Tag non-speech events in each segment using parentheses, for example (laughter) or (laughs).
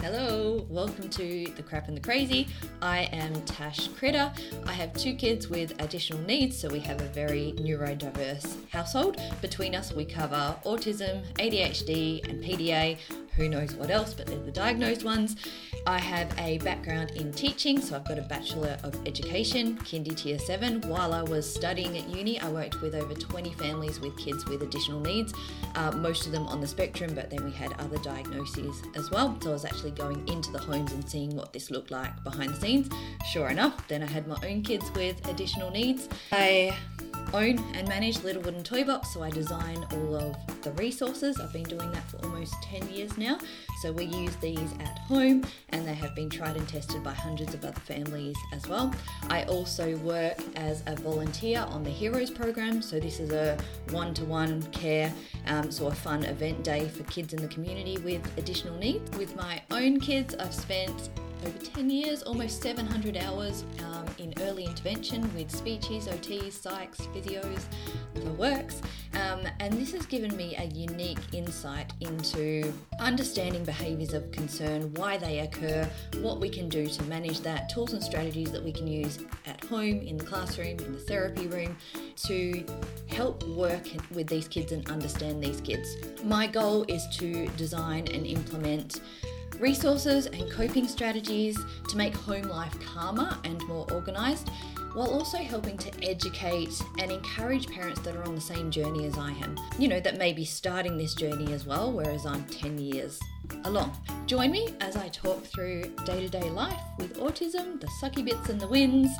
Hello, welcome to The Crap and the Crazy. I am Tash Kritter. I have two kids with additional needs, so we have a very neurodiverse household. Between us, we cover autism, ADHD, and PDA. Who knows what else, but they're the diagnosed ones. I have a background in teaching, so I've got a Bachelor of Education, Kindy Tier 7. While I was studying at uni, I worked with over 20 families with kids with additional needs, uh, most of them on the spectrum, but then we had other diagnoses as well. So I was actually going into the homes and seeing what this looked like behind the scenes. Sure enough, then I had my own kids with additional needs. I own and manage Little Wooden Toybox, so I design all of the resources. I've been doing that for almost 10 years now. So we use these at home and they have been tried and tested by hundreds of other families as well. I also work as a volunteer on the Heroes program, so this is a one to one care, um, so a fun event day for kids in the community with additional needs. With my own kids, I've spent over 10 years, almost 700 hours um, in early intervention with speeches, OTs, psychs, physios, the works. Um, and this has given me a unique insight into understanding behaviours of concern, why they occur, what we can do to manage that, tools and strategies that we can use at home, in the classroom, in the therapy room to help work with these kids and understand these kids. My goal is to design and implement resources and coping strategies to make home life calmer and more organised, while also helping to educate and encourage parents that are on the same journey as I am. You know, that may be starting this journey as well, whereas I'm 10 years along. Join me as I talk through day to day life with autism, the sucky bits and the wins,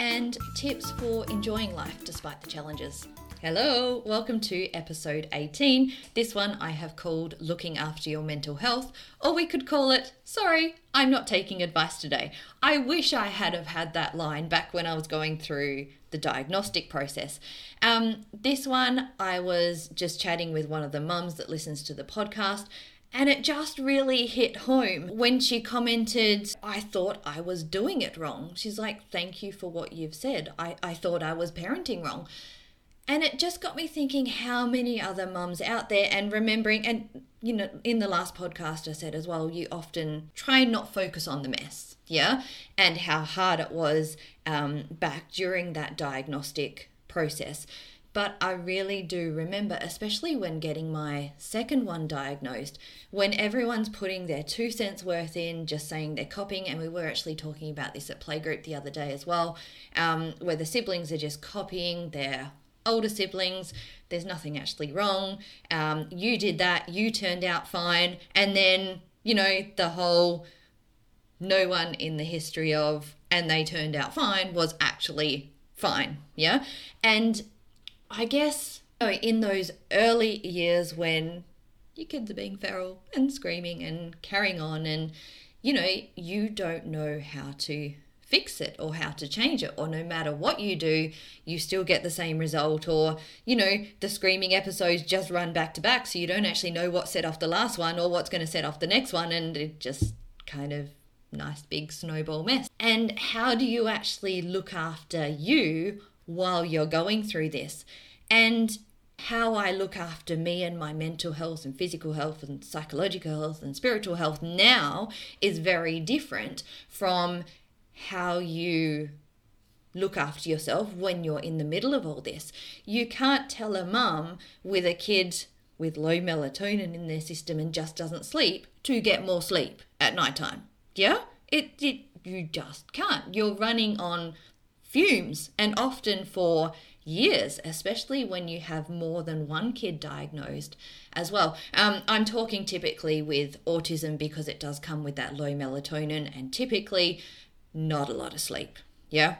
and tips for enjoying life despite the challenges. Hello, welcome to episode 18. This one I have called Looking After Your Mental Health, or we could call it Sorry, I'm not taking advice today. I wish I had have had that line back when I was going through the diagnostic process. Um, this one I was just chatting with one of the mums that listens to the podcast. And it just really hit home when she commented, I thought I was doing it wrong. She's like, Thank you for what you've said. I, I thought I was parenting wrong. And it just got me thinking how many other mums out there and remembering, and you know, in the last podcast I said as well, you often try and not focus on the mess, yeah, and how hard it was um, back during that diagnostic process. But I really do remember, especially when getting my second one diagnosed, when everyone's putting their two cents worth in, just saying they're copying. And we were actually talking about this at Playgroup the other day as well, um, where the siblings are just copying their older siblings. There's nothing actually wrong. Um, you did that. You turned out fine. And then, you know, the whole no one in the history of and they turned out fine was actually fine. Yeah. And I guess oh, in those early years when your kids are being feral and screaming and carrying on, and you know, you don't know how to fix it or how to change it or no matter what you do you still get the same result or you know the screaming episodes just run back to back so you don't actually know what set off the last one or what's going to set off the next one and it just kind of nice big snowball mess. And how do you actually look after you while you're going through this? And how I look after me and my mental health and physical health and psychological health and spiritual health now is very different from how you look after yourself when you're in the middle of all this. You can't tell a mum with a kid with low melatonin in their system and just doesn't sleep to get more sleep at night time. Yeah? It, it you just can't. You're running on fumes and often for years, especially when you have more than one kid diagnosed as well. Um, I'm talking typically with autism because it does come with that low melatonin, and typically not a lot of sleep. Yeah.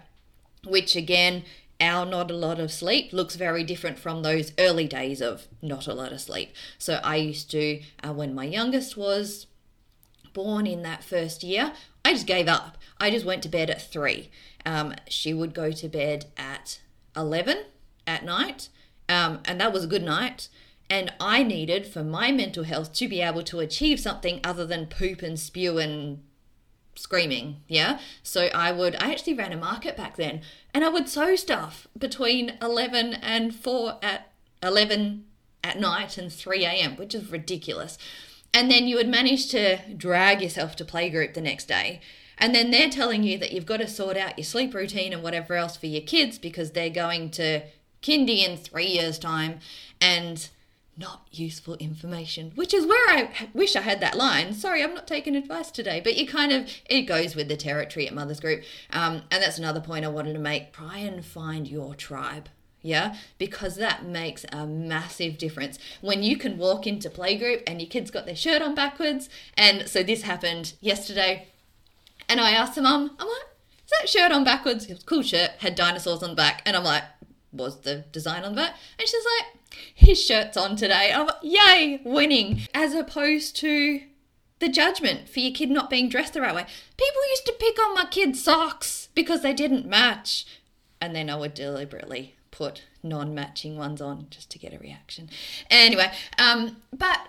Which again, our not a lot of sleep looks very different from those early days of not a lot of sleep. So I used to, uh, when my youngest was born in that first year, I just gave up. I just went to bed at three. Um, she would go to bed at 11 at night, um, and that was a good night. And I needed, for my mental health, to be able to achieve something other than poop and spew and screaming. Yeah. So I would, I actually ran a market back then and I would sew stuff between 11 and 4 at 11 at night and 3 a.m., which is ridiculous. and then you would manage to drag yourself to playgroup the next day. And then they're telling you that you've got to sort out your sleep routine and whatever else for your kids because they're going to kindy in three years' time and not useful information, which is where I wish I had that line. Sorry, I'm not taking advice today, but you kind of, it goes with the territory at Mother's Group. Um, and that's another point I wanted to make. Try and find your tribe yeah because that makes a massive difference when you can walk into playgroup and your kids got their shirt on backwards and so this happened yesterday and i asked the mum i'm like is that shirt on backwards it was cool shirt had dinosaurs on the back and i'm like was the design on the back and she's like his shirt's on today i'm yay winning as opposed to the judgment for your kid not being dressed the right way people used to pick on my kids socks because they didn't match and then i would deliberately put non-matching ones on just to get a reaction. Anyway, um, but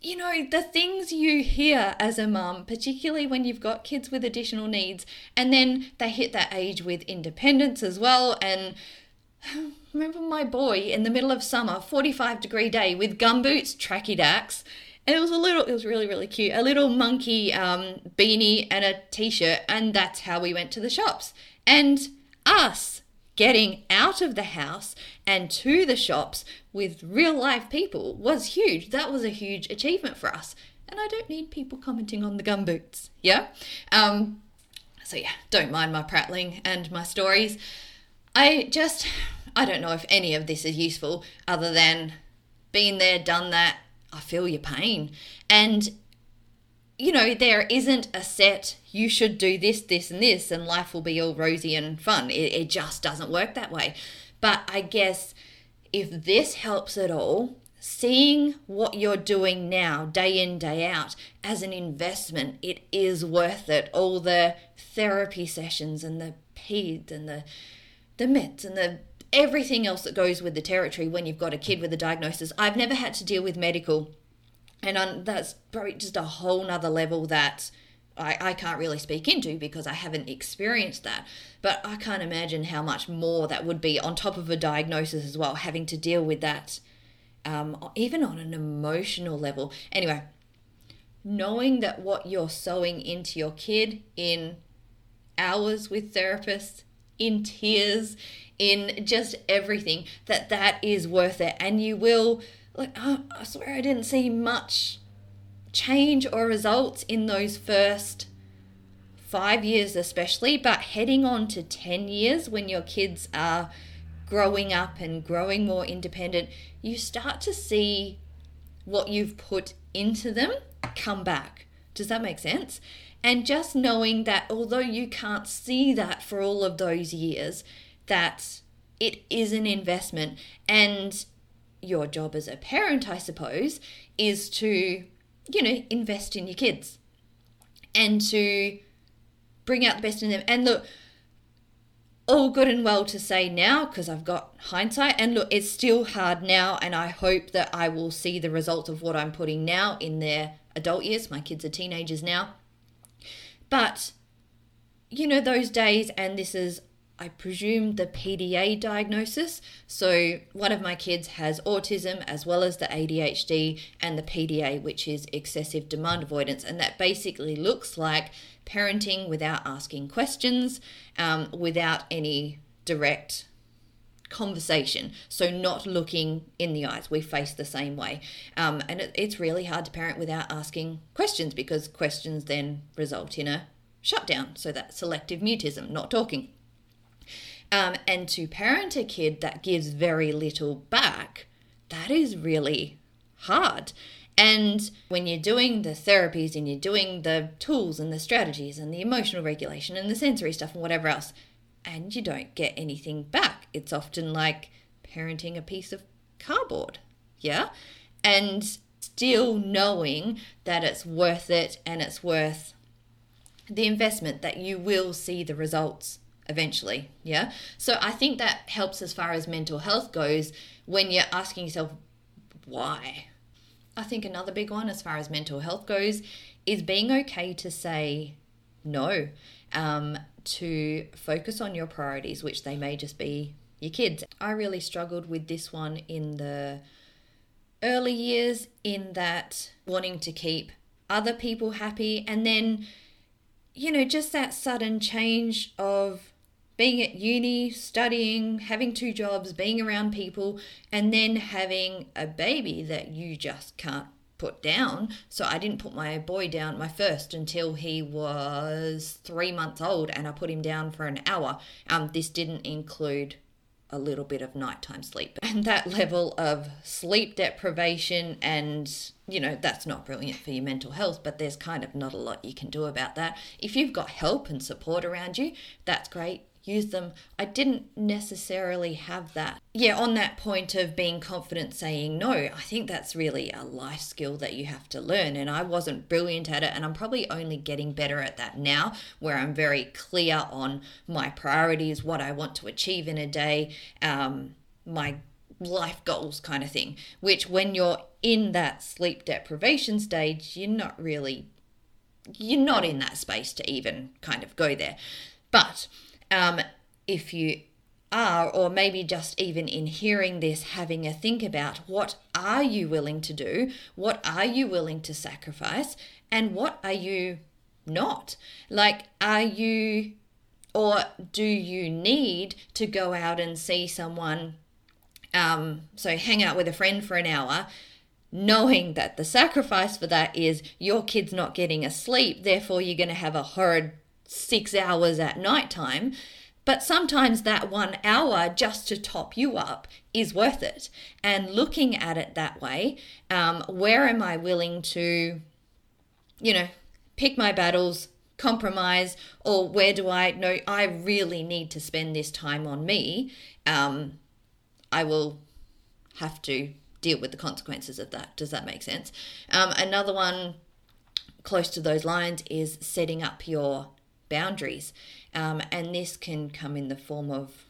you know, the things you hear as a mum, particularly when you've got kids with additional needs, and then they hit that age with independence as well. And remember my boy in the middle of summer, 45 degree day with gumboots, tracky dacks. And it was a little, it was really, really cute. A little monkey um, beanie and a t shirt. And that's how we went to the shops. And us, getting out of the house and to the shops with real life people was huge. That was a huge achievement for us. And I don't need people commenting on the gumboots. Yeah? Um, so, yeah, don't mind my prattling and my stories. I just, I don't know if any of this is useful other than being there, done that. I feel your pain. And you know, there isn't a set, you should do this, this, and this, and life will be all rosy and fun. It, it just doesn't work that way. But I guess if this helps at all, seeing what you're doing now, day in, day out, as an investment, it is worth it. All the therapy sessions and the peds and the the meds and the everything else that goes with the territory when you've got a kid with a diagnosis. I've never had to deal with medical and on, that's probably just a whole nother level that I, I can't really speak into because I haven't experienced that. But I can't imagine how much more that would be on top of a diagnosis as well, having to deal with that, um, even on an emotional level. Anyway, knowing that what you're sowing into your kid in hours with therapists, in tears, in just everything, that that is worth it. And you will like I, I swear I didn't see much change or results in those first five years, especially, but heading on to 10 years when your kids are growing up and growing more independent, you start to see what you've put into them come back. Does that make sense? And just knowing that although you can't see that for all of those years, that it is an investment and your job as a parent, I suppose, is to, you know, invest in your kids and to bring out the best in them. And look, all good and well to say now because I've got hindsight. And look, it's still hard now, and I hope that I will see the results of what I'm putting now in their adult years. My kids are teenagers now. But, you know, those days, and this is I presume, the PDA diagnosis. So, one of my kids has autism as well as the ADHD and the PDA, which is excessive demand avoidance. And that basically looks like parenting without asking questions, um, without any direct conversation. So, not looking in the eyes. We face the same way. Um, and it, it's really hard to parent without asking questions because questions then result in a shutdown. So, that selective mutism, not talking. Um, and to parent a kid that gives very little back, that is really hard. And when you're doing the therapies and you're doing the tools and the strategies and the emotional regulation and the sensory stuff and whatever else, and you don't get anything back, it's often like parenting a piece of cardboard. Yeah. And still knowing that it's worth it and it's worth the investment, that you will see the results eventually. Yeah. So I think that helps as far as mental health goes when you're asking yourself, why? I think another big one as far as mental health goes is being okay to say no, um, to focus on your priorities, which they may just be your kids. I really struggled with this one in the early years in that wanting to keep other people happy and then you know just that sudden change of being at uni studying having two jobs being around people and then having a baby that you just can't put down. So I didn't put my boy down, my first, until he was three months old, and I put him down for an hour. Um, this didn't include a little bit of nighttime sleep. (laughs) And that level of sleep deprivation, and you know, that's not brilliant for your mental health, but there's kind of not a lot you can do about that. If you've got help and support around you, that's great use them. I didn't necessarily have that. Yeah, on that point of being confident saying no, I think that's really a life skill that you have to learn. And I wasn't brilliant at it. And I'm probably only getting better at that now, where I'm very clear on my priorities, what I want to achieve in a day, um, my life goals kind of thing. Which, when you're in that sleep deprivation stage, you're not really. You're not in that space to even kind of go there. But um, if you are, or maybe just even in hearing this, having a think about what are you willing to do? What are you willing to sacrifice? And what are you not? Like, are you, or do you need to go out and see someone? Um, so, hang out with a friend for an hour knowing that the sacrifice for that is your kid's not getting a sleep, therefore you're going to have a horrid six hours at night time. But sometimes that one hour just to top you up is worth it. And looking at it that way, um, where am I willing to, you know, pick my battles, compromise, or where do I know I really need to spend this time on me? Um, I will have to deal with the consequences of that. Does that make sense? Um, another one close to those lines is setting up your boundaries. Um, and this can come in the form of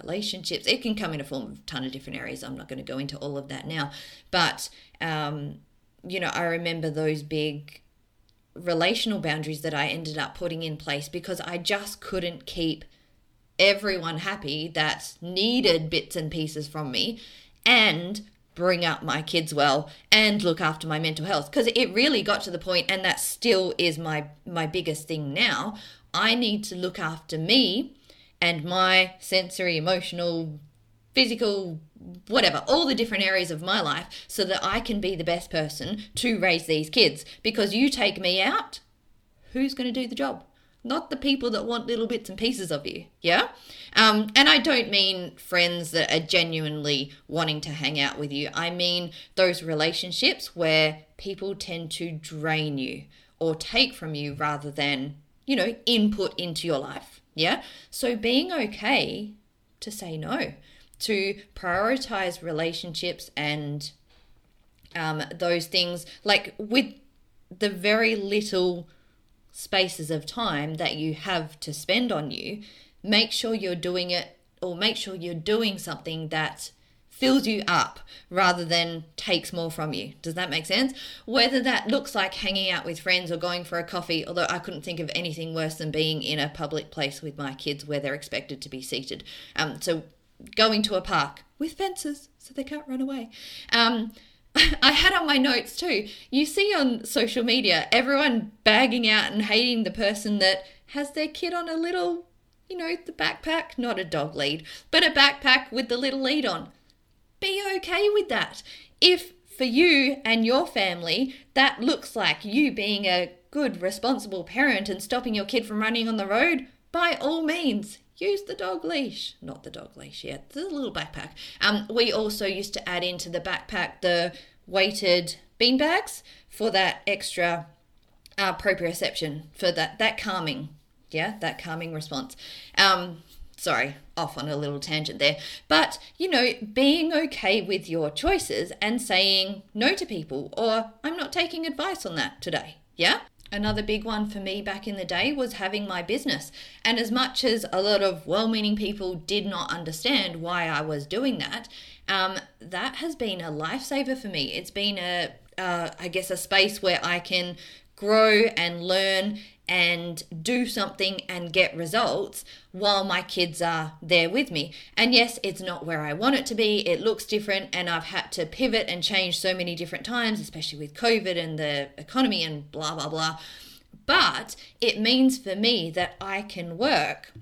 relationships. It can come in a form of a ton of different areas. I'm not going to go into all of that now. But, um, you know, I remember those big relational boundaries that I ended up putting in place because I just couldn't keep everyone happy that needed bits and pieces from me and bring up my kids well and look after my mental health. Because it really got to the point and that still is my my biggest thing now i need to look after me and my sensory emotional physical whatever all the different areas of my life so that i can be the best person to raise these kids. Because you take me out who's going to do the job not the people that want little bits and pieces of you. Yeah? Um, and I don't mean friends that are genuinely wanting to hang out with you. I mean those relationships where people tend to drain you or take from you rather than, you know, input into your life. Yeah? So being okay to say no, to prioritize relationships and um, those things, like with the very little spaces of time that you have to spend on you, make sure you're doing it or make sure you're doing something that fills you up rather than takes more from you. Does that make sense? Whether that looks like hanging out with friends or going for a coffee, although I couldn't think of anything worse than being in a public place with my kids where they're expected to be seated. Um, so going to a park with fences so they can't run away. Um, (laughs) I had on my notes too. You see on social media everyone bagging out and hating the person that has their kid on a little, you know, the backpack, not a dog lead, but a backpack with the little lead on. Be okay with that. If for you and your family that looks like you being a good, responsible parent and stopping your kid from running on the road, by all means, use the dog leash. Not the dog leash yet, the little backpack. Um, we also used to add into the backpack the weighted bean bags for that extra uh, proprioception, for that, that calming, yeah, that calming response. Um, sorry, off on a little tangent there. But, you know, being okay with your choices and saying no to people, or I'm not taking advice on that today. Yeah? Another big one for me back in the day was having my business. And as much as a lot of well meaning people did not understand why I was doing that, um, that has been a lifesaver for me. It's been a, uh, I guess, a space where I can grow and learn and do something and get results while my kids are there with me. And yes, it's not where I want it to be. It looks different, and I've had to pivot and change so many different times, especially with COVID and the economy and blah, blah, blah. But it means for me that I can work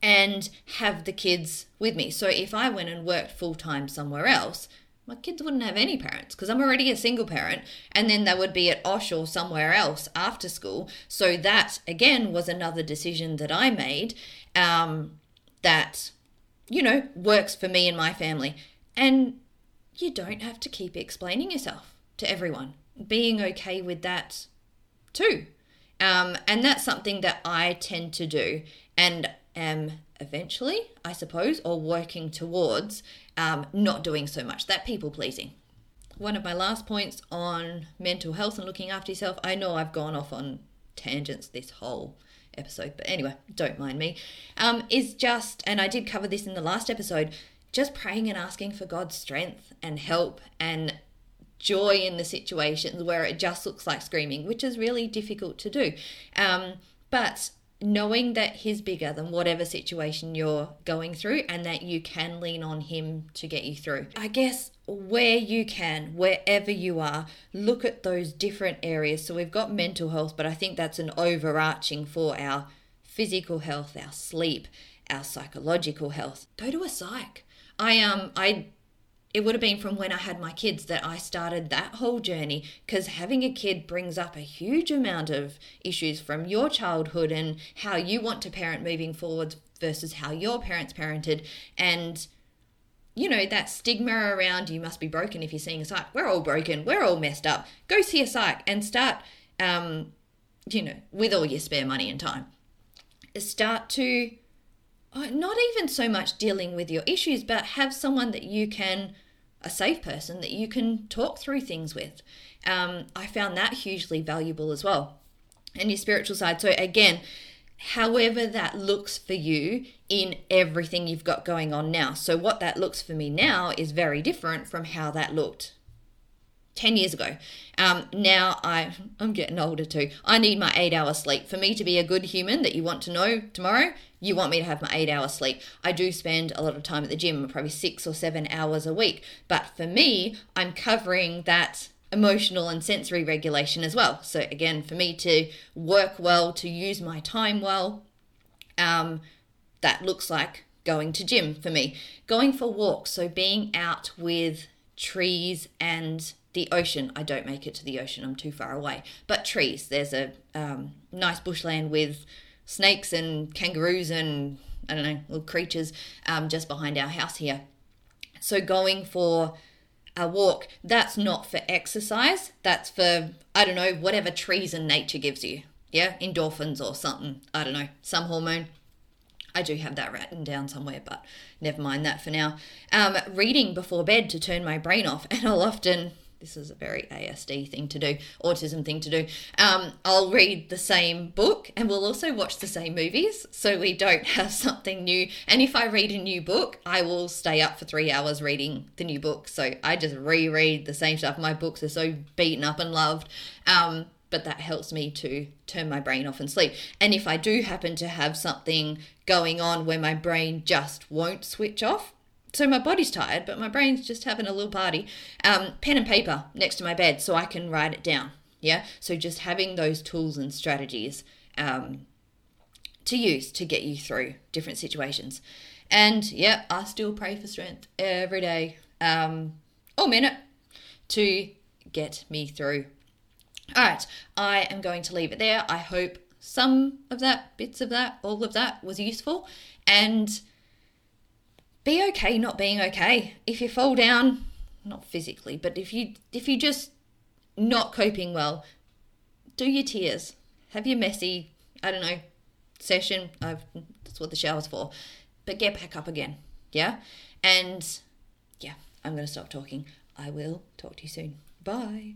and have the kids with me. So if I went and worked full time somewhere else, my kids wouldn't have any parents because I'm already a single parent, and then they would be at Osh or somewhere else after school. So that again was another decision that I made um, that you know works for me and my family, and you don't have to keep explaining yourself to everyone. Being okay with that too, um, and that's something that I tend to do, and am eventually, I suppose, or working towards um, not doing so much that people pleasing. One of my last points on mental health and looking after yourself, I know I've gone off on tangents this whole episode, but anyway, don't mind me, um, is just, and I did cover this in the last episode, just praying and asking for God's strength and help and joy in the situations where it just looks like screaming, which is really difficult to do. Um, but knowing that he's bigger than whatever situation you're going through and that you can lean on him to get you through. I guess where you can, wherever you are, look at those different areas. So we've got mental health, but I think that's an overarching for our physical health, our sleep, our psychological health. Go to a psych. I um I it would have been from when I had my kids that I started that whole journey because having a kid brings up a huge amount of issues from your childhood and how you want to parent moving forward versus how your parents parented. And you know that stigma around you must be broken if you're seeing a psych we're all broken we're all messed up go see a psych and start um you know with all your spare money and time. Start to uh, not even so much dealing with your issues, but have someone that you can, a safe person that you can talk through things with. Um, I found that hugely valuable as well. And your spiritual side. So, again, however that looks for you in everything you've got going on now. So, what that looks for me now is very different from how that looked 10 years ago. Um, now I, I'm getting older too. I need my eight hour sleep. For me to be a good human that you want to know tomorrow, you want me to have my eight hour sleep. I do spend a lot of time at the gym, probably six or seven hours a week. But for me, I'm covering that emotional and sensory regulation as well. So again, for me to work well, to use my time well, um, that looks like going to gym for me. Going for walks, so being out with trees and the ocean. I don't make it to the ocean, I'm too far away. But trees, there's a um, nice bushland with snakes and kangaroos and I don't know, little creatures um, just behind our house here. So going for a walk, that's not for exercise, that's for, I don't know, whatever trees and nature gives you. Yeah, endorphins or something. I don't know, some hormone. I do have that written down somewhere, but never mind that for now. Um, reading before bed to turn my brain off, (laughs) and I'll often this is a very ASD thing to do, autism thing to do. Um, I'll read the same book and we'll also watch the same movies so we don't (laughs) have something new. And if I read a new book, I will stay up for three hours reading the new book. So I just reread the same stuff. My books are so beaten up and loved. Um, but that helps me to turn my brain off and sleep. And if I do happen to have something going on where my brain just won't switch off, so my body's tired, but my brain's just having a little party. Um, pen and paper next to my bed so I can write it down. Yeah. So just having those tools and strategies um, to use to get you through different situations. And yeah, I still pray for strength every day, um, or minute, to get me through. All right, I am going to leave it there. I hope some of that, bits of that, all of that was useful. And be okay not being okay. If you fall down, not physically, but if you if you just not coping well, do your tears. Have your messy, I don't know, session. I've, that's what the shower's for. But get back up again. Yeah? And yeah, I'm to stop talking. I will talk to you soon. Bye.